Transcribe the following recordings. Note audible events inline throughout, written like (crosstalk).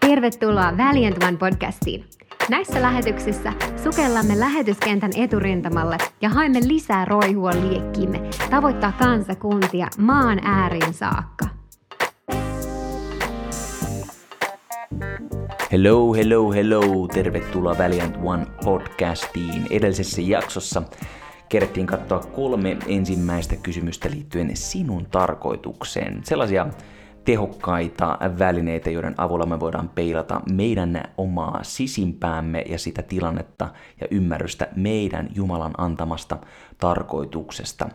Tervetuloa Valiant One podcastiin. Näissä lähetyksissä sukellamme lähetyskentän eturintamalle ja haemme lisää roihua liekkiimme tavoittaa kansakuntia maan ääriin saakka. Hello, hello, hello. Tervetuloa Valiant One podcastiin. Edellisessä jaksossa kerettiin katsoa kolme ensimmäistä kysymystä liittyen sinun tarkoitukseen. Sellaisia tehokkaita välineitä, joiden avulla me voidaan peilata meidän omaa sisimpäämme ja sitä tilannetta ja ymmärrystä meidän Jumalan antamasta tarkoituksesta.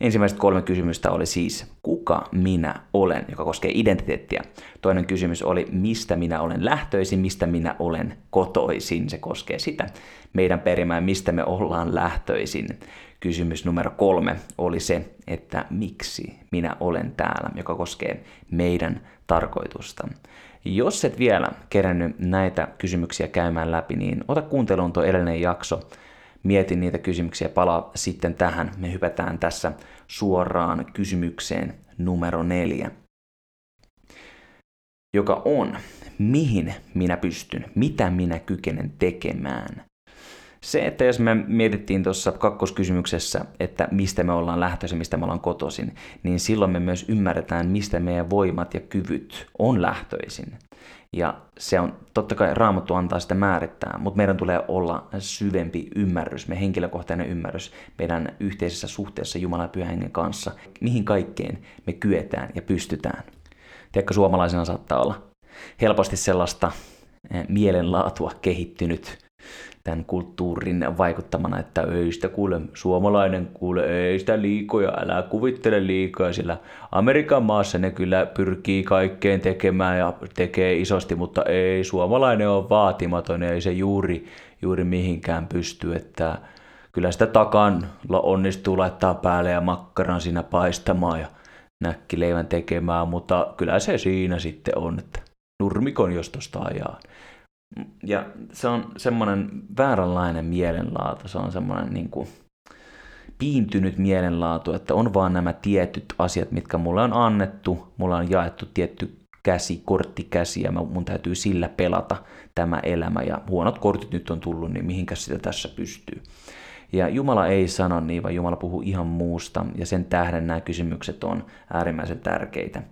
Ensimmäiset kolme kysymystä oli siis, kuka minä olen, joka koskee identiteettiä. Toinen kysymys oli, mistä minä olen lähtöisin, mistä minä olen kotoisin. Se koskee sitä meidän perimää, mistä me ollaan lähtöisin. Kysymys numero kolme oli se, että miksi minä olen täällä, joka koskee meidän tarkoitusta. Jos et vielä kerännyt näitä kysymyksiä käymään läpi, niin ota kuunteluun tuo edellinen jakso, mieti niitä kysymyksiä ja palaa sitten tähän. Me hypätään tässä suoraan kysymykseen numero neljä, joka on, mihin minä pystyn, mitä minä kykenen tekemään. Se, että jos me mietittiin tuossa kakkoskysymyksessä, että mistä me ollaan lähtöisin, mistä me ollaan kotoisin, niin silloin me myös ymmärretään, mistä meidän voimat ja kyvyt on lähtöisin. Ja se on, totta kai Raamattu antaa sitä määrittää, mutta meidän tulee olla syvempi ymmärrys, meidän henkilökohtainen ymmärrys meidän yhteisessä suhteessa Jumalan ja Pyhän kanssa, mihin kaikkeen me kyetään ja pystytään. Tiedätkö, suomalaisena saattaa olla helposti sellaista eh, mielenlaatua kehittynyt tämän kulttuurin vaikuttamana, että ei sitä kuule, suomalainen kuule, ei sitä liikoja, älä kuvittele liikoja, sillä Amerikan maassa ne kyllä pyrkii kaikkeen tekemään ja tekee isosti, mutta ei, suomalainen on vaatimaton ja ei se juuri, juuri mihinkään pysty, että kyllä sitä takan onnistuu laittaa päälle ja makkaran siinä paistamaan ja näkkileivän tekemään, mutta kyllä se siinä sitten on, että nurmikon jos tosta ajaa. Ja se on semmoinen vääränlainen mielenlaatu, se on semmoinen niin kuin piintynyt mielenlaatu, että on vaan nämä tietyt asiat, mitkä mulle on annettu, mulla on jaettu tietty käsi, korttikäsi ja mun täytyy sillä pelata tämä elämä ja huonot kortit nyt on tullut, niin mihinkä sitä tässä pystyy. Ja Jumala ei sano niin, vaan Jumala puhuu ihan muusta ja sen tähden nämä kysymykset on äärimmäisen tärkeitä.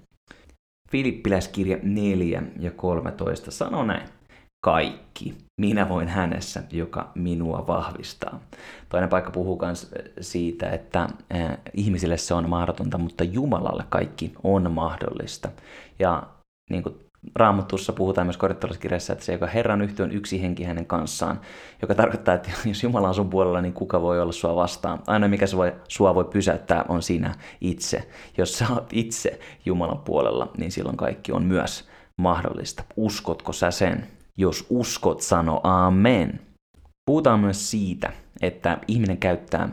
Filippiläiskirja 4 ja 13 sanoo näin kaikki. Minä voin hänessä, joka minua vahvistaa. Toinen paikka puhuu myös siitä, että ihmisille se on mahdotonta, mutta Jumalalle kaikki on mahdollista. Ja niin kuin Raamatussa puhutaan myös korintolaiskirjassa, että se, joka Herran yhty on yksi henki hänen kanssaan, joka tarkoittaa, että (laughs) jos Jumala on sun puolella, niin kuka voi olla sua vastaan? Aina mikä sua voi, sua voi pysäyttää on sinä itse. Jos sä oot itse Jumalan puolella, niin silloin kaikki on myös mahdollista. Uskotko sä sen? Jos uskot, sano amen. Puhutaan myös siitä, että ihminen käyttää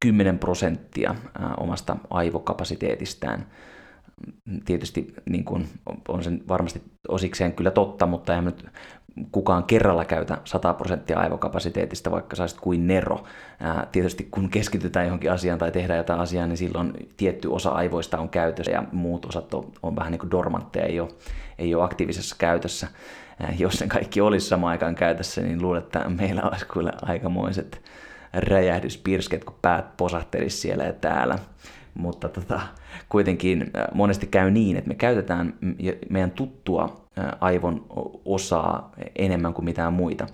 10 prosenttia omasta aivokapasiteetistaan. Tietysti niin kuin, on sen varmasti osikseen kyllä totta, mutta ei nyt kukaan kerralla käytä 100 prosenttia aivokapasiteetista, vaikka saisit kuin nero. Tietysti kun keskitytään johonkin asiaan tai tehdään jotain asiaa, niin silloin tietty osa aivoista on käytössä ja muut osat on, on vähän niin kuin dormantteja, ei ole, ei ole aktiivisessa käytössä. Äh, jos ne kaikki olisi samaan aikaan käytössä, niin luulen, että meillä olisi kyllä aikamoiset räjähdyspirsket, kun päät posahtelisi siellä ja täällä. Mutta tota, kuitenkin äh, monesti käy niin, että me käytetään meidän tuttua äh, aivon osaa enemmän kuin mitään muita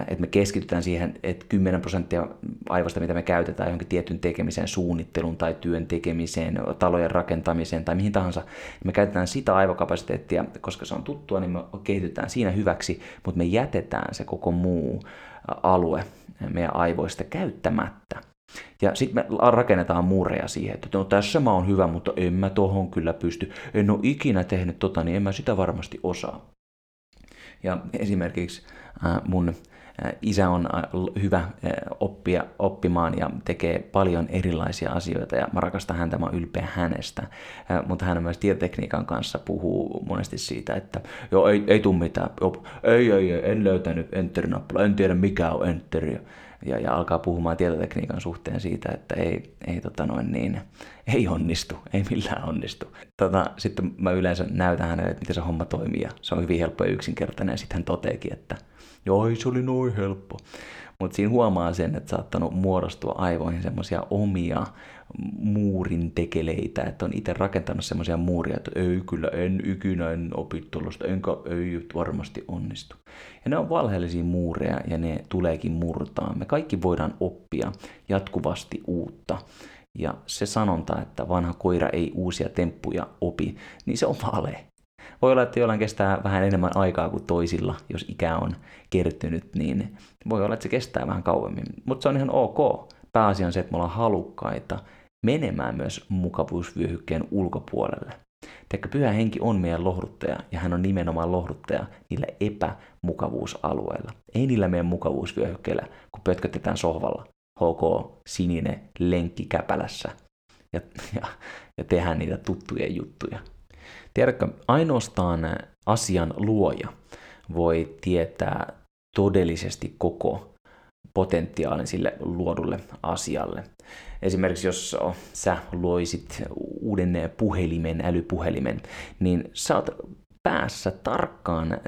että me keskitytään siihen, että 10 prosenttia aivosta, mitä me käytetään johonkin tietyn tekemiseen, suunnittelun tai työn tekemiseen, talojen rakentamiseen tai mihin tahansa, me käytetään sitä aivokapasiteettia, koska se on tuttua, niin me kehitytään siinä hyväksi, mutta me jätetään se koko muu alue meidän aivoista käyttämättä. Ja sitten me rakennetaan muureja siihen, että no tässä mä oon hyvä, mutta en mä tohon kyllä pysty. En ole ikinä tehnyt tota, niin en mä sitä varmasti osaa. Ja esimerkiksi mun isä on hyvä oppia oppimaan ja tekee paljon erilaisia asioita ja mä rakastan häntä, mä oon ylpeä hänestä. Mutta hän myös tietotekniikan kanssa puhuu monesti siitä, että joo, ei, ei tule mitään, ei, ei, ei, en löytänyt enter-nappula, en tiedä mikä on enter. ja, ja alkaa puhumaan tietotekniikan suhteen siitä, että ei, ei, tota noin niin, ei onnistu, ei millään onnistu. Tota, sitten mä yleensä näytän hänelle, että miten se homma toimii ja se on hyvin helppo ja yksinkertainen ja sitten hän toteekin, että joo, se oli noin helppo. Mutta siinä huomaa sen, että saattanut muodostua aivoihin semmoisia omia muurin tekeleitä, että on itse rakentanut semmoisia muuria, että ei kyllä, en ikinä en opi tuollaista, enkä ei varmasti onnistu. Ja ne on valheellisia muureja ja ne tuleekin murtaa. Me kaikki voidaan oppia jatkuvasti uutta. Ja se sanonta, että vanha koira ei uusia temppuja opi, niin se on vale. Voi olla, että jollain kestää vähän enemmän aikaa kuin toisilla, jos ikä on kertynyt, niin voi olla, että se kestää vähän kauemmin. Mutta se on ihan ok. Pääasia on se, että me ollaan halukkaita menemään myös mukavuusvyöhykkeen ulkopuolelle. Teikö pyhä henki on meidän lohduttaja ja hän on nimenomaan lohduttaja niillä epämukavuusalueilla. Ei niillä meidän mukavuusvyöhykkeillä, kun pötkötetään sohvalla. HK sininen lenkki käpälässä ja, ja, ja tehdään niitä tuttuja juttuja. Tiedätkö, ainoastaan asian luoja voi tietää todellisesti koko potentiaalin sille luodulle asialle. Esimerkiksi jos sä loisit uuden puhelimen, älypuhelimen, niin sä oot päässä tarkkaan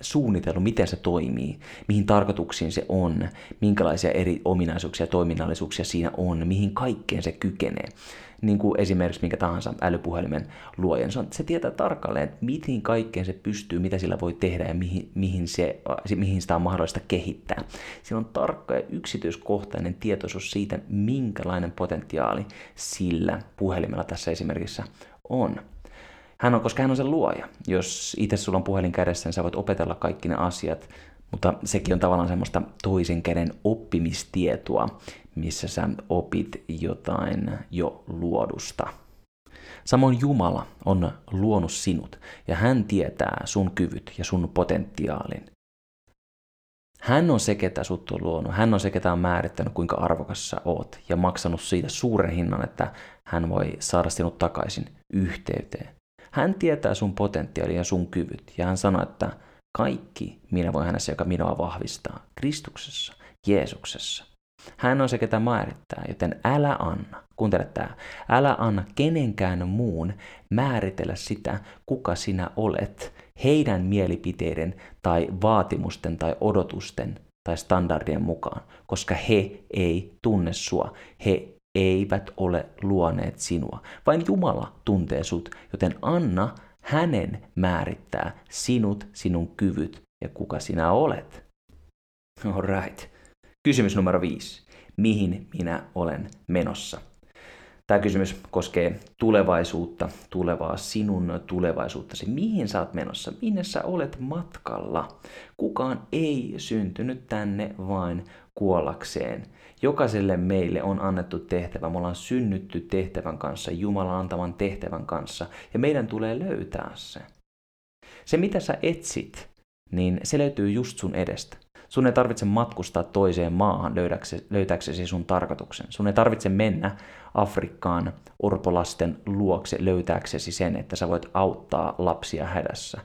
suunnitellut, miten se toimii, mihin tarkoituksiin se on, minkälaisia eri ominaisuuksia ja toiminnallisuuksia siinä on, mihin kaikkeen se kykenee. Niin kuin esimerkiksi minkä tahansa älypuhelimen luojan. Se tietää tarkalleen, että mihin kaikkeen se pystyy, mitä sillä voi tehdä ja mihin, mihin, se, mihin sitä on mahdollista kehittää. Siinä on tarkka ja yksityiskohtainen tietoisuus siitä, minkälainen potentiaali sillä puhelimella tässä esimerkissä on. Hän on, koska hän on se luoja. Jos itse sulla on puhelin kädessä, niin sä voit opetella kaikki ne asiat, mutta sekin on tavallaan semmoista toisen käden oppimistietoa, missä sä opit jotain jo luodusta. Samoin Jumala on luonut sinut ja hän tietää sun kyvyt ja sun potentiaalin. Hän on se, ketä sut on luonut. Hän on se, ketä on määrittänyt, kuinka arvokas sä oot ja maksanut siitä suuren hinnan, että hän voi saada sinut takaisin yhteyteen. Hän tietää sun potentiaali ja sun kyvyt ja hän sanoo, että kaikki minä voi hänessä, joka minua vahvistaa, Kristuksessa, Jeesuksessa. Hän on se, ketä määrittää, joten älä anna, kuuntele tämä, älä anna kenenkään muun määritellä sitä, kuka sinä olet, heidän mielipiteiden tai vaatimusten tai odotusten tai standardien mukaan, koska he ei tunne sua, he eivät ole luoneet sinua. Vain Jumala tuntee sut, joten anna hänen määrittää sinut, sinun kyvyt ja kuka sinä olet. Alright. Kysymys numero viisi. Mihin minä olen menossa? Tämä kysymys koskee tulevaisuutta, tulevaa sinun tulevaisuuttasi. Mihin sä oot menossa? Minne sä olet matkalla? Kukaan ei syntynyt tänne vain kuollakseen. Jokaiselle meille on annettu tehtävä. Me ollaan synnytty tehtävän kanssa, Jumalan antavan tehtävän kanssa, ja meidän tulee löytää se. Se, mitä sä etsit, niin se löytyy just sun edestä. Sun ei tarvitse matkustaa toiseen maahan löytääksesi sun tarkoituksen. Sun ei tarvitse mennä Afrikkaan orpolasten luokse löytääksesi sen, että sä voit auttaa lapsia hädässä.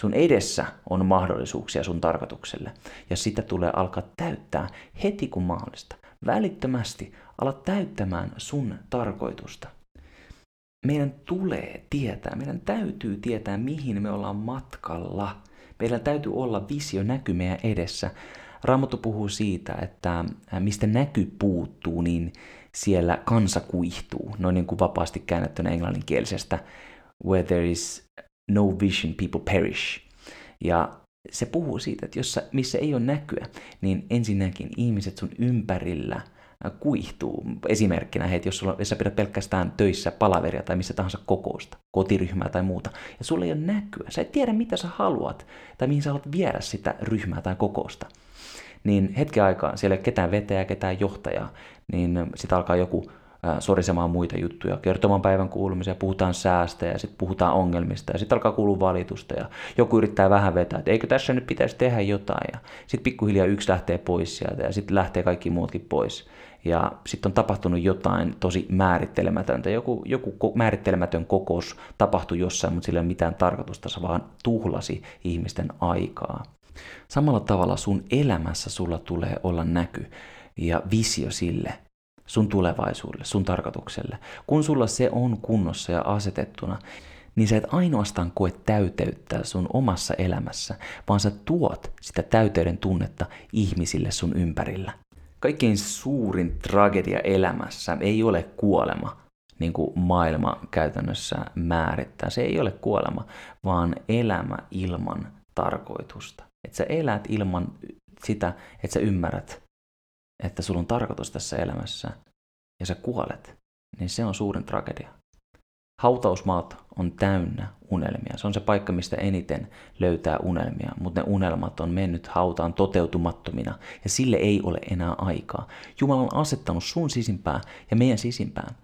Sun edessä on mahdollisuuksia sun tarkoitukselle, ja sitä tulee alkaa täyttää heti kun mahdollista. Välittömästi ala täyttämään sun tarkoitusta. Meidän tulee tietää, meidän täytyy tietää, mihin me ollaan matkalla. Meillä täytyy olla visio näky meidän edessä. Raamattu puhuu siitä, että mistä näky puuttuu, niin siellä kansa kuihtuu. Noin niin kuin vapaasti käännettynä englanninkielisestä. Where there is no vision, people perish. Ja se puhuu siitä, että jos missä ei ole näkyä, niin ensinnäkin ihmiset sun ympärillä kuihtuu. Esimerkkinä, että jos, sulla, jos sä pidät pelkästään töissä palaveria tai missä tahansa kokousta, kotiryhmää tai muuta, ja sulla ei ole näkyä, sä et tiedä mitä sä haluat tai mihin sä haluat viedä sitä ryhmää tai kokousta, niin hetken aikaa siellä ei ole ketään vetäjää, ketään johtajaa, niin sitten alkaa joku sorisemaan muita juttuja, kertomaan päivän kuulumisia, puhutaan säästä ja sitten puhutaan ongelmista ja sitten alkaa kuulua valitusta ja joku yrittää vähän vetää, että eikö tässä nyt pitäisi tehdä jotain ja sitten pikkuhiljaa yksi lähtee pois sieltä ja sitten lähtee kaikki muutkin pois ja sitten on tapahtunut jotain tosi määrittelemätöntä. Joku, joku määrittelemätön kokous tapahtui jossain, mutta sillä ei ole mitään tarkoitusta, se vaan tuhlasi ihmisten aikaa. Samalla tavalla sun elämässä sulla tulee olla näky ja visio sille, sun tulevaisuudelle, sun tarkoitukselle. Kun sulla se on kunnossa ja asetettuna, niin sä et ainoastaan koe täyteyttä sun omassa elämässä, vaan sä tuot sitä täyteyden tunnetta ihmisille sun ympärillä. Kaikkein suurin tragedia elämässä ei ole kuolema, niin kuin maailma käytännössä määrittää. Se ei ole kuolema, vaan elämä ilman tarkoitusta. Että sä elät ilman sitä, että sä ymmärrät, että sulla on tarkoitus tässä elämässä ja sä kuolet, niin se on suurin tragedia. Hautausmaat on täynnä unelmia. Se on se paikka, mistä eniten löytää unelmia, mutta ne unelmat on mennyt hautaan toteutumattomina ja sille ei ole enää aikaa. Jumala on asettanut sun sisimpään ja meidän sisimpään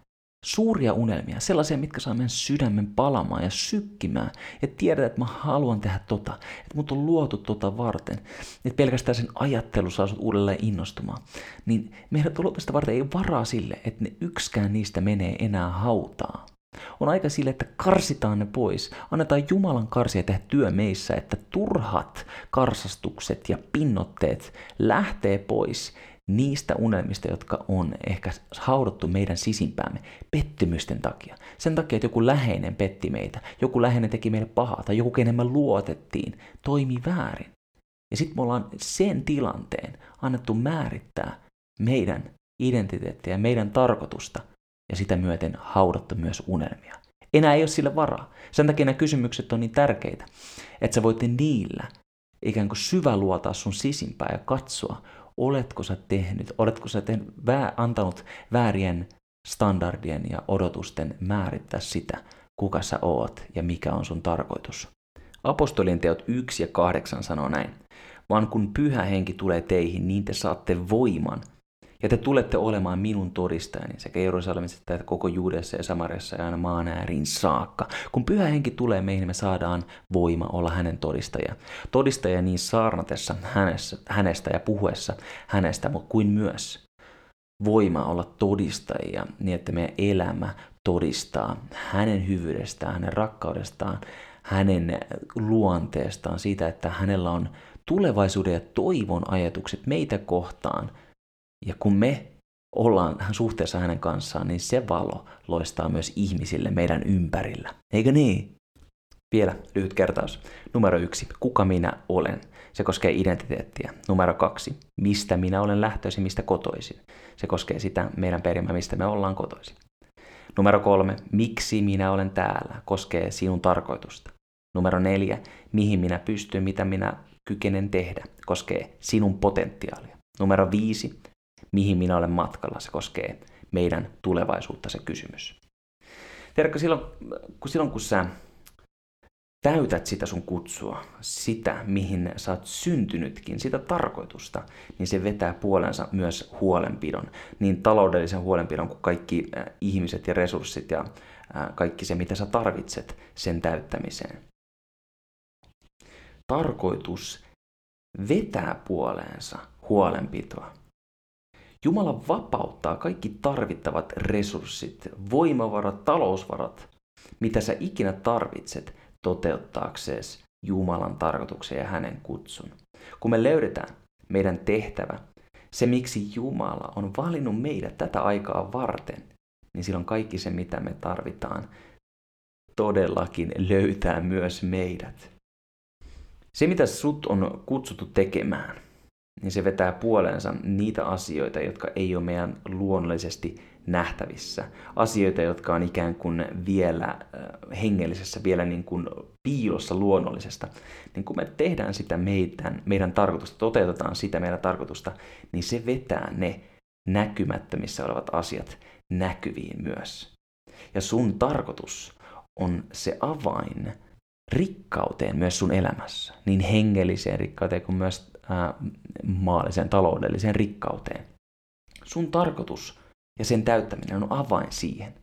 suuria unelmia, sellaisia, mitkä saa meidän sydämen palamaan ja sykkimään. Ja tiedät, että mä haluan tehdä tota, että mut on luotu tota varten, että pelkästään sen ajattelu saa sut uudelleen innostumaan, niin meidän luotu varten. Ei varaa sille, että ne yksikään niistä menee enää hautaan. On aika sille, että karsitaan ne pois. Annetaan Jumalan karsia tehdä työ meissä, että turhat karsastukset ja pinnotteet lähtee pois niistä unelmista, jotka on ehkä haudattu meidän sisimpäämme pettymysten takia. Sen takia, että joku läheinen petti meitä, joku läheinen teki meille pahaa tai joku, kenen me luotettiin, toimi väärin. Ja sitten me ollaan sen tilanteen annettu määrittää meidän identiteettiä ja meidän tarkoitusta ja sitä myöten haudattu myös unelmia. Enää ei ole sille varaa. Sen takia nämä kysymykset on niin tärkeitä, että sä voit niillä ikään kuin syvä luotaa sun sisimpää ja katsoa, oletko sä tehnyt, oletko sä tehnyt, vää, antanut väärien standardien ja odotusten määrittää sitä, kuka sä oot ja mikä on sun tarkoitus. Apostolien teot 1 ja 8 sanoo näin. Vaan kun pyhä henki tulee teihin, niin te saatte voiman – ja te tulette olemaan minun todistajani sekä Jerusalemissa että koko Juudessa ja Samariassa ja aina maan ääriin saakka. Kun pyhä henki tulee meihin, me saadaan voima olla hänen todistaja. Todistaja niin saarnatessa hänessä, hänestä ja puhuessa hänestä, mutta kuin myös voima olla todistajia niin, että meidän elämä todistaa hänen hyvyydestään, hänen rakkaudestaan, hänen luonteestaan, siitä, että hänellä on tulevaisuuden ja toivon ajatukset meitä kohtaan – ja kun me ollaan suhteessa hänen kanssaan, niin se valo loistaa myös ihmisille meidän ympärillä. Eikö niin? Vielä lyhyt kertaus. Numero yksi. Kuka minä olen? Se koskee identiteettiä. Numero kaksi. Mistä minä olen lähtöisin, mistä kotoisin? Se koskee sitä meidän perimää, mistä me ollaan kotoisin. Numero kolme. Miksi minä olen täällä? Koskee sinun tarkoitusta. Numero neljä. Mihin minä pystyn, mitä minä kykenen tehdä? Koskee sinun potentiaalia. Numero viisi mihin minä olen matkalla. Se koskee meidän tulevaisuutta se kysymys. Tiedätkö, silloin kun, silloin kun sä täytät sitä sun kutsua, sitä mihin sä oot syntynytkin, sitä tarkoitusta, niin se vetää puolensa myös huolenpidon, niin taloudellisen huolenpidon kuin kaikki äh, ihmiset ja resurssit ja äh, kaikki se, mitä sä tarvitset sen täyttämiseen. Tarkoitus vetää puoleensa huolenpitoa. Jumala vapauttaa kaikki tarvittavat resurssit, voimavarat, talousvarat, mitä sä ikinä tarvitset toteuttaaksesi Jumalan tarkoituksen ja hänen kutsun. Kun me löydetään meidän tehtävä, se miksi Jumala on valinnut meidät tätä aikaa varten, niin silloin kaikki se, mitä me tarvitaan, todellakin löytää myös meidät. Se, mitä sut on kutsuttu tekemään – niin se vetää puoleensa niitä asioita, jotka ei ole meidän luonnollisesti nähtävissä. Asioita, jotka on ikään kuin vielä äh, hengellisessä, vielä niin kuin piilossa luonnollisesta. Niin kun me tehdään sitä meidän, meidän tarkoitusta, toteutetaan sitä meidän tarkoitusta, niin se vetää ne näkymättömissä olevat asiat näkyviin myös. Ja sun tarkoitus on se avain rikkauteen myös sun elämässä, niin hengelliseen rikkauteen kuin myös maalliseen taloudelliseen rikkauteen. Sun tarkoitus ja sen täyttäminen on avain siihen.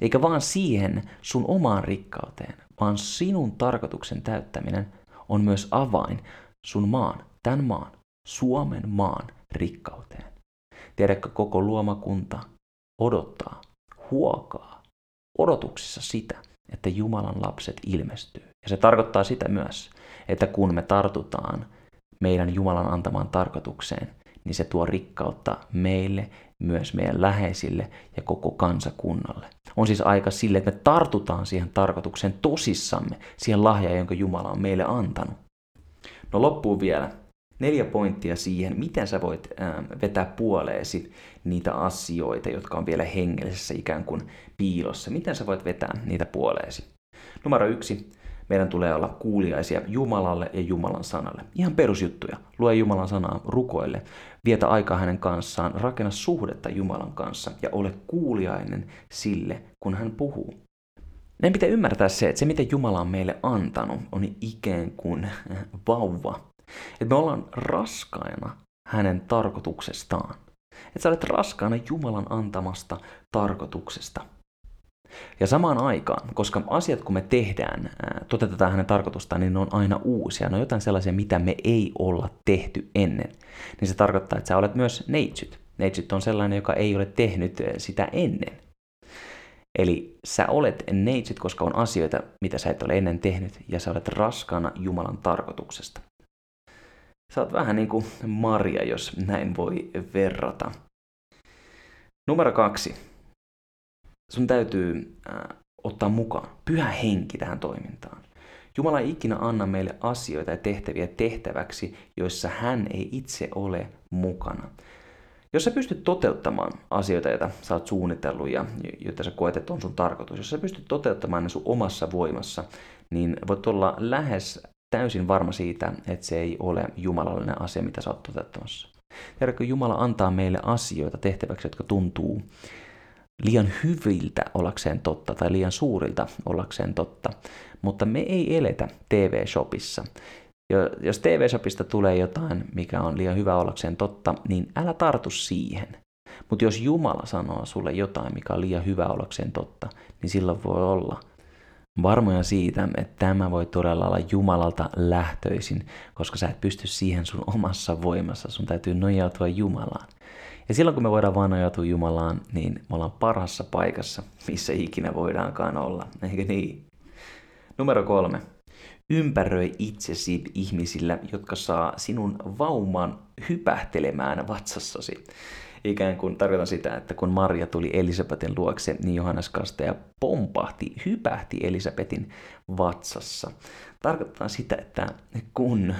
Eikä vaan siihen sun omaan rikkauteen, vaan sinun tarkoituksen täyttäminen on myös avain sun maan, tämän maan, Suomen maan rikkauteen. Tiedätkö, koko luomakunta odottaa, huokaa, odotuksissa sitä, että Jumalan lapset ilmestyy. Ja se tarkoittaa sitä myös, että kun me tartutaan meidän Jumalan antamaan tarkoitukseen, niin se tuo rikkautta meille, myös meidän läheisille ja koko kansakunnalle. On siis aika sille, että me tartutaan siihen tarkoitukseen tosissamme, siihen lahjaan, jonka Jumala on meille antanut. No loppuu vielä neljä pointtia siihen, miten sä voit vetää puoleesi niitä asioita, jotka on vielä hengellisessä ikään kuin piilossa. Miten sä voit vetää niitä puoleesi? Numero yksi, meidän tulee olla kuuliaisia Jumalalle ja Jumalan sanalle. Ihan perusjuttuja. Lue Jumalan sanaa rukoille, vietä aikaa hänen kanssaan, rakenna suhdetta Jumalan kanssa ja ole kuuliainen sille, kun hän puhuu. Meidän pitää ymmärtää se, että se mitä Jumala on meille antanut on ikään kuin vauva. Että me ollaan raskaina hänen tarkoituksestaan. Että sä olet raskaana Jumalan antamasta tarkoituksesta. Ja samaan aikaan, koska asiat kun me tehdään, toteutetaan hänen tarkoitustaan, niin ne on aina uusia. Ne on jotain sellaisia, mitä me ei olla tehty ennen. Niin se tarkoittaa, että sä olet myös neitsyt. Neitsyt on sellainen, joka ei ole tehnyt sitä ennen. Eli sä olet neitsyt, koska on asioita, mitä sä et ole ennen tehnyt, ja sä olet raskaana Jumalan tarkoituksesta. Sä oot vähän niin kuin Maria, jos näin voi verrata. Numero kaksi sun täytyy äh, ottaa mukaan pyhä henki tähän toimintaan. Jumala ei ikinä anna meille asioita ja tehtäviä tehtäväksi, joissa hän ei itse ole mukana. Jos sä pystyt toteuttamaan asioita, joita sä oot suunnitellut ja joita sä koet, että on sun tarkoitus, jos sä pystyt toteuttamaan ne sun omassa voimassa, niin voit olla lähes täysin varma siitä, että se ei ole jumalallinen asia, mitä sä oot toteuttamassa. Tiedätkö, Jumala antaa meille asioita tehtäväksi, jotka tuntuu liian hyviltä ollakseen totta tai liian suurilta ollakseen totta, mutta me ei eletä TV-shopissa. Jos TV-shopista tulee jotain, mikä on liian hyvä ollakseen totta, niin älä tartu siihen. Mutta jos Jumala sanoo sulle jotain, mikä on liian hyvä ollakseen totta, niin silloin voi olla varmoja siitä, että tämä voi todella olla Jumalalta lähtöisin, koska sä et pysty siihen sun omassa voimassa, sun täytyy nojautua Jumalaan. Ja silloin kun me voidaan vaan nojautua Jumalaan, niin me ollaan parhassa paikassa, missä ikinä voidaankaan olla. Eikö niin? Numero kolme. Ympäröi itsesi ihmisillä, jotka saa sinun vauman hypähtelemään vatsassasi. Ikään kuin tarkoitan sitä, että kun Maria tuli Elisabetin luokse, niin Johannes Kastaja pompahti, hypähti Elisabetin vatsassa. Tarkoittaa sitä, että kun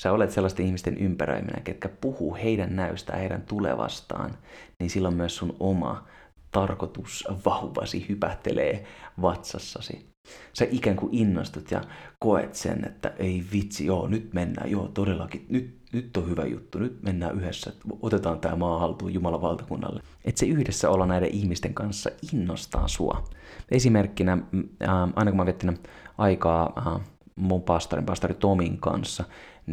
sä olet sellaisten ihmisten ympäröiminen, ketkä puhuu heidän näystä heidän tulevastaan, niin silloin myös sun oma tarkoitus vauvasi hypähtelee vatsassasi. Sä ikään kuin innostut ja koet sen, että ei vitsi, joo, nyt mennään, joo, todellakin, nyt, nyt on hyvä juttu, nyt mennään yhdessä, otetaan tämä maa haltuun Jumalan valtakunnalle. Että se yhdessä olla näiden ihmisten kanssa innostaa sua. Esimerkkinä, äh, aina kun mä oon aikaa äh, mun pastorin, pastori Tomin kanssa,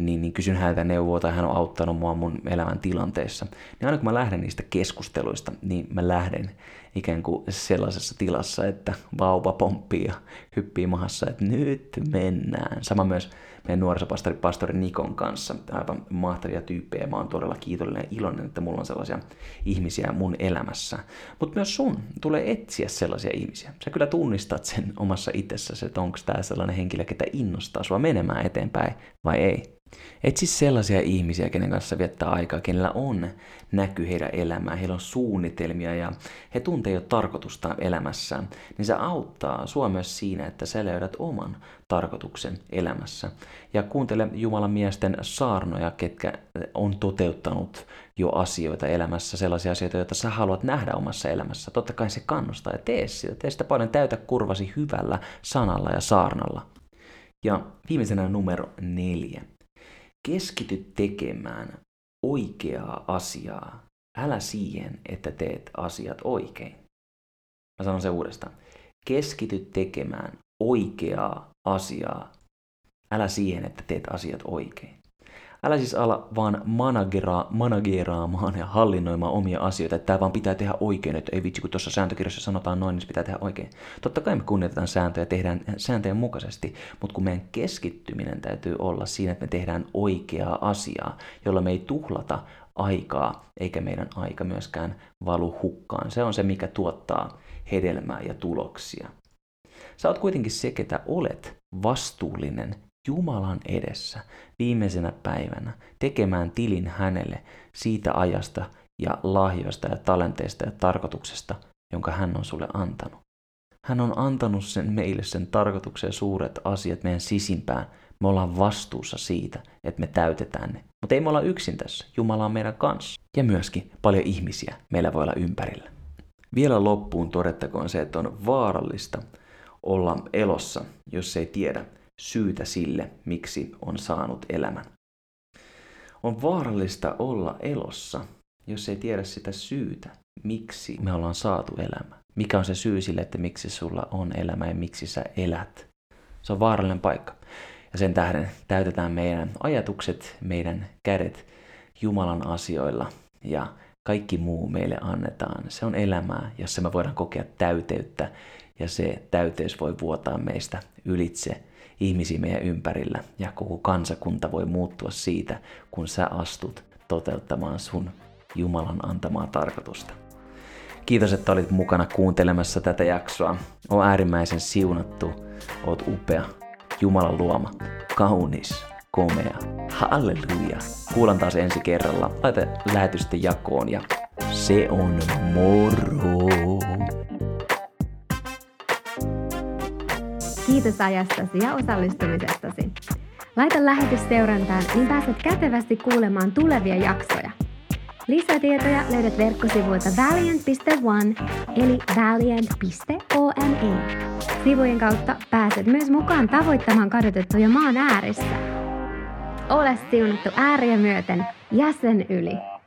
niin, niin kysyn häneltä neuvoa tai hän on auttanut mua mun elämän tilanteessa. Niin aina kun mä lähden niistä keskusteluista, niin mä lähden ikään kuin sellaisessa tilassa, että vauva pomppii ja hyppii mahassa, että nyt mennään. Sama myös meidän nuorisopastori pastori Nikon kanssa. Aivan mahtavia tyyppejä. Mä oon todella kiitollinen ja iloinen, että mulla on sellaisia ihmisiä mun elämässä. Mutta myös sun tulee etsiä sellaisia ihmisiä. Sä kyllä tunnistat sen omassa itsessäsi, että onko tämä sellainen henkilö, ketä innostaa sua menemään eteenpäin vai ei. Etsi sellaisia ihmisiä, kenen kanssa viettää aikaa, kenellä on näky heidän elämään, heillä on suunnitelmia ja he tuntee jo tarkoitusta elämässään, niin se auttaa sua myös siinä, että sä löydät oman tarkoituksen elämässä. Ja kuuntele Jumalan miesten saarnoja, ketkä on toteuttanut jo asioita elämässä, sellaisia asioita, joita sä haluat nähdä omassa elämässä. Totta kai se kannustaa ja tee sitä. Tee sitä paljon täytä kurvasi hyvällä sanalla ja saarnalla. Ja viimeisenä numero neljä. Keskity tekemään oikeaa asiaa. Älä siihen, että teet asiat oikein. Mä sanon se uudestaan. Keskity tekemään oikeaa asiaa. Älä siihen, että teet asiat oikein. Älä siis ala vaan managera, manageraamaan ja hallinnoimaan omia asioita, että tämä vaan pitää tehdä oikein, että ei vitsi, kun tuossa sääntökirjassa sanotaan noin, niin se pitää tehdä oikein. Totta kai me kunnioitetaan sääntöjä tehdään sääntöjen mukaisesti, mutta kun meidän keskittyminen täytyy olla siinä, että me tehdään oikeaa asiaa, jolla me ei tuhlata aikaa, eikä meidän aika myöskään valu hukkaan. Se on se, mikä tuottaa hedelmää ja tuloksia. Sä oot kuitenkin se, ketä olet vastuullinen Jumalan edessä viimeisenä päivänä tekemään tilin hänelle siitä ajasta ja lahjoista ja talenteista ja tarkoituksesta, jonka hän on sulle antanut. Hän on antanut sen meille sen tarkoituksen suuret asiat meidän sisimpään. Me ollaan vastuussa siitä, että me täytetään ne. Mutta ei me olla yksin tässä. Jumala on meidän kanssa. Ja myöskin paljon ihmisiä meillä voi olla ympärillä. Vielä loppuun todettakoon se, että on vaarallista olla elossa, jos ei tiedä syytä sille, miksi on saanut elämän. On vaarallista olla elossa, jos ei tiedä sitä syytä, miksi me ollaan saatu elämä. Mikä on se syy sille, että miksi sulla on elämä ja miksi sä elät. Se on vaarallinen paikka. Ja sen tähden täytetään meidän ajatukset, meidän kädet Jumalan asioilla ja kaikki muu meille annetaan. Se on elämää, jossa me voidaan kokea täyteyttä ja se täyteys voi vuotaa meistä ylitse ihmisiä meidän ympärillä ja koko kansakunta voi muuttua siitä, kun sä astut toteuttamaan sun Jumalan antamaa tarkoitusta. Kiitos, että olit mukana kuuntelemassa tätä jaksoa. On äärimmäisen siunattu, oot upea, Jumalan luoma, kaunis, komea. Halleluja. Kuulan taas ensi kerralla. Laita lähetystä jakoon ja se on moro. Kiitos ajastasi ja osallistumisestasi. Laita lähetys seurantaan, niin pääset kätevästi kuulemaan tulevia jaksoja. Lisätietoja löydät verkkosivuilta valiant.one eli valiant.one. Sivujen kautta pääset myös mukaan tavoittamaan kadotettuja maan äärissä. Ole siunattu ääriä myöten jäsen yli.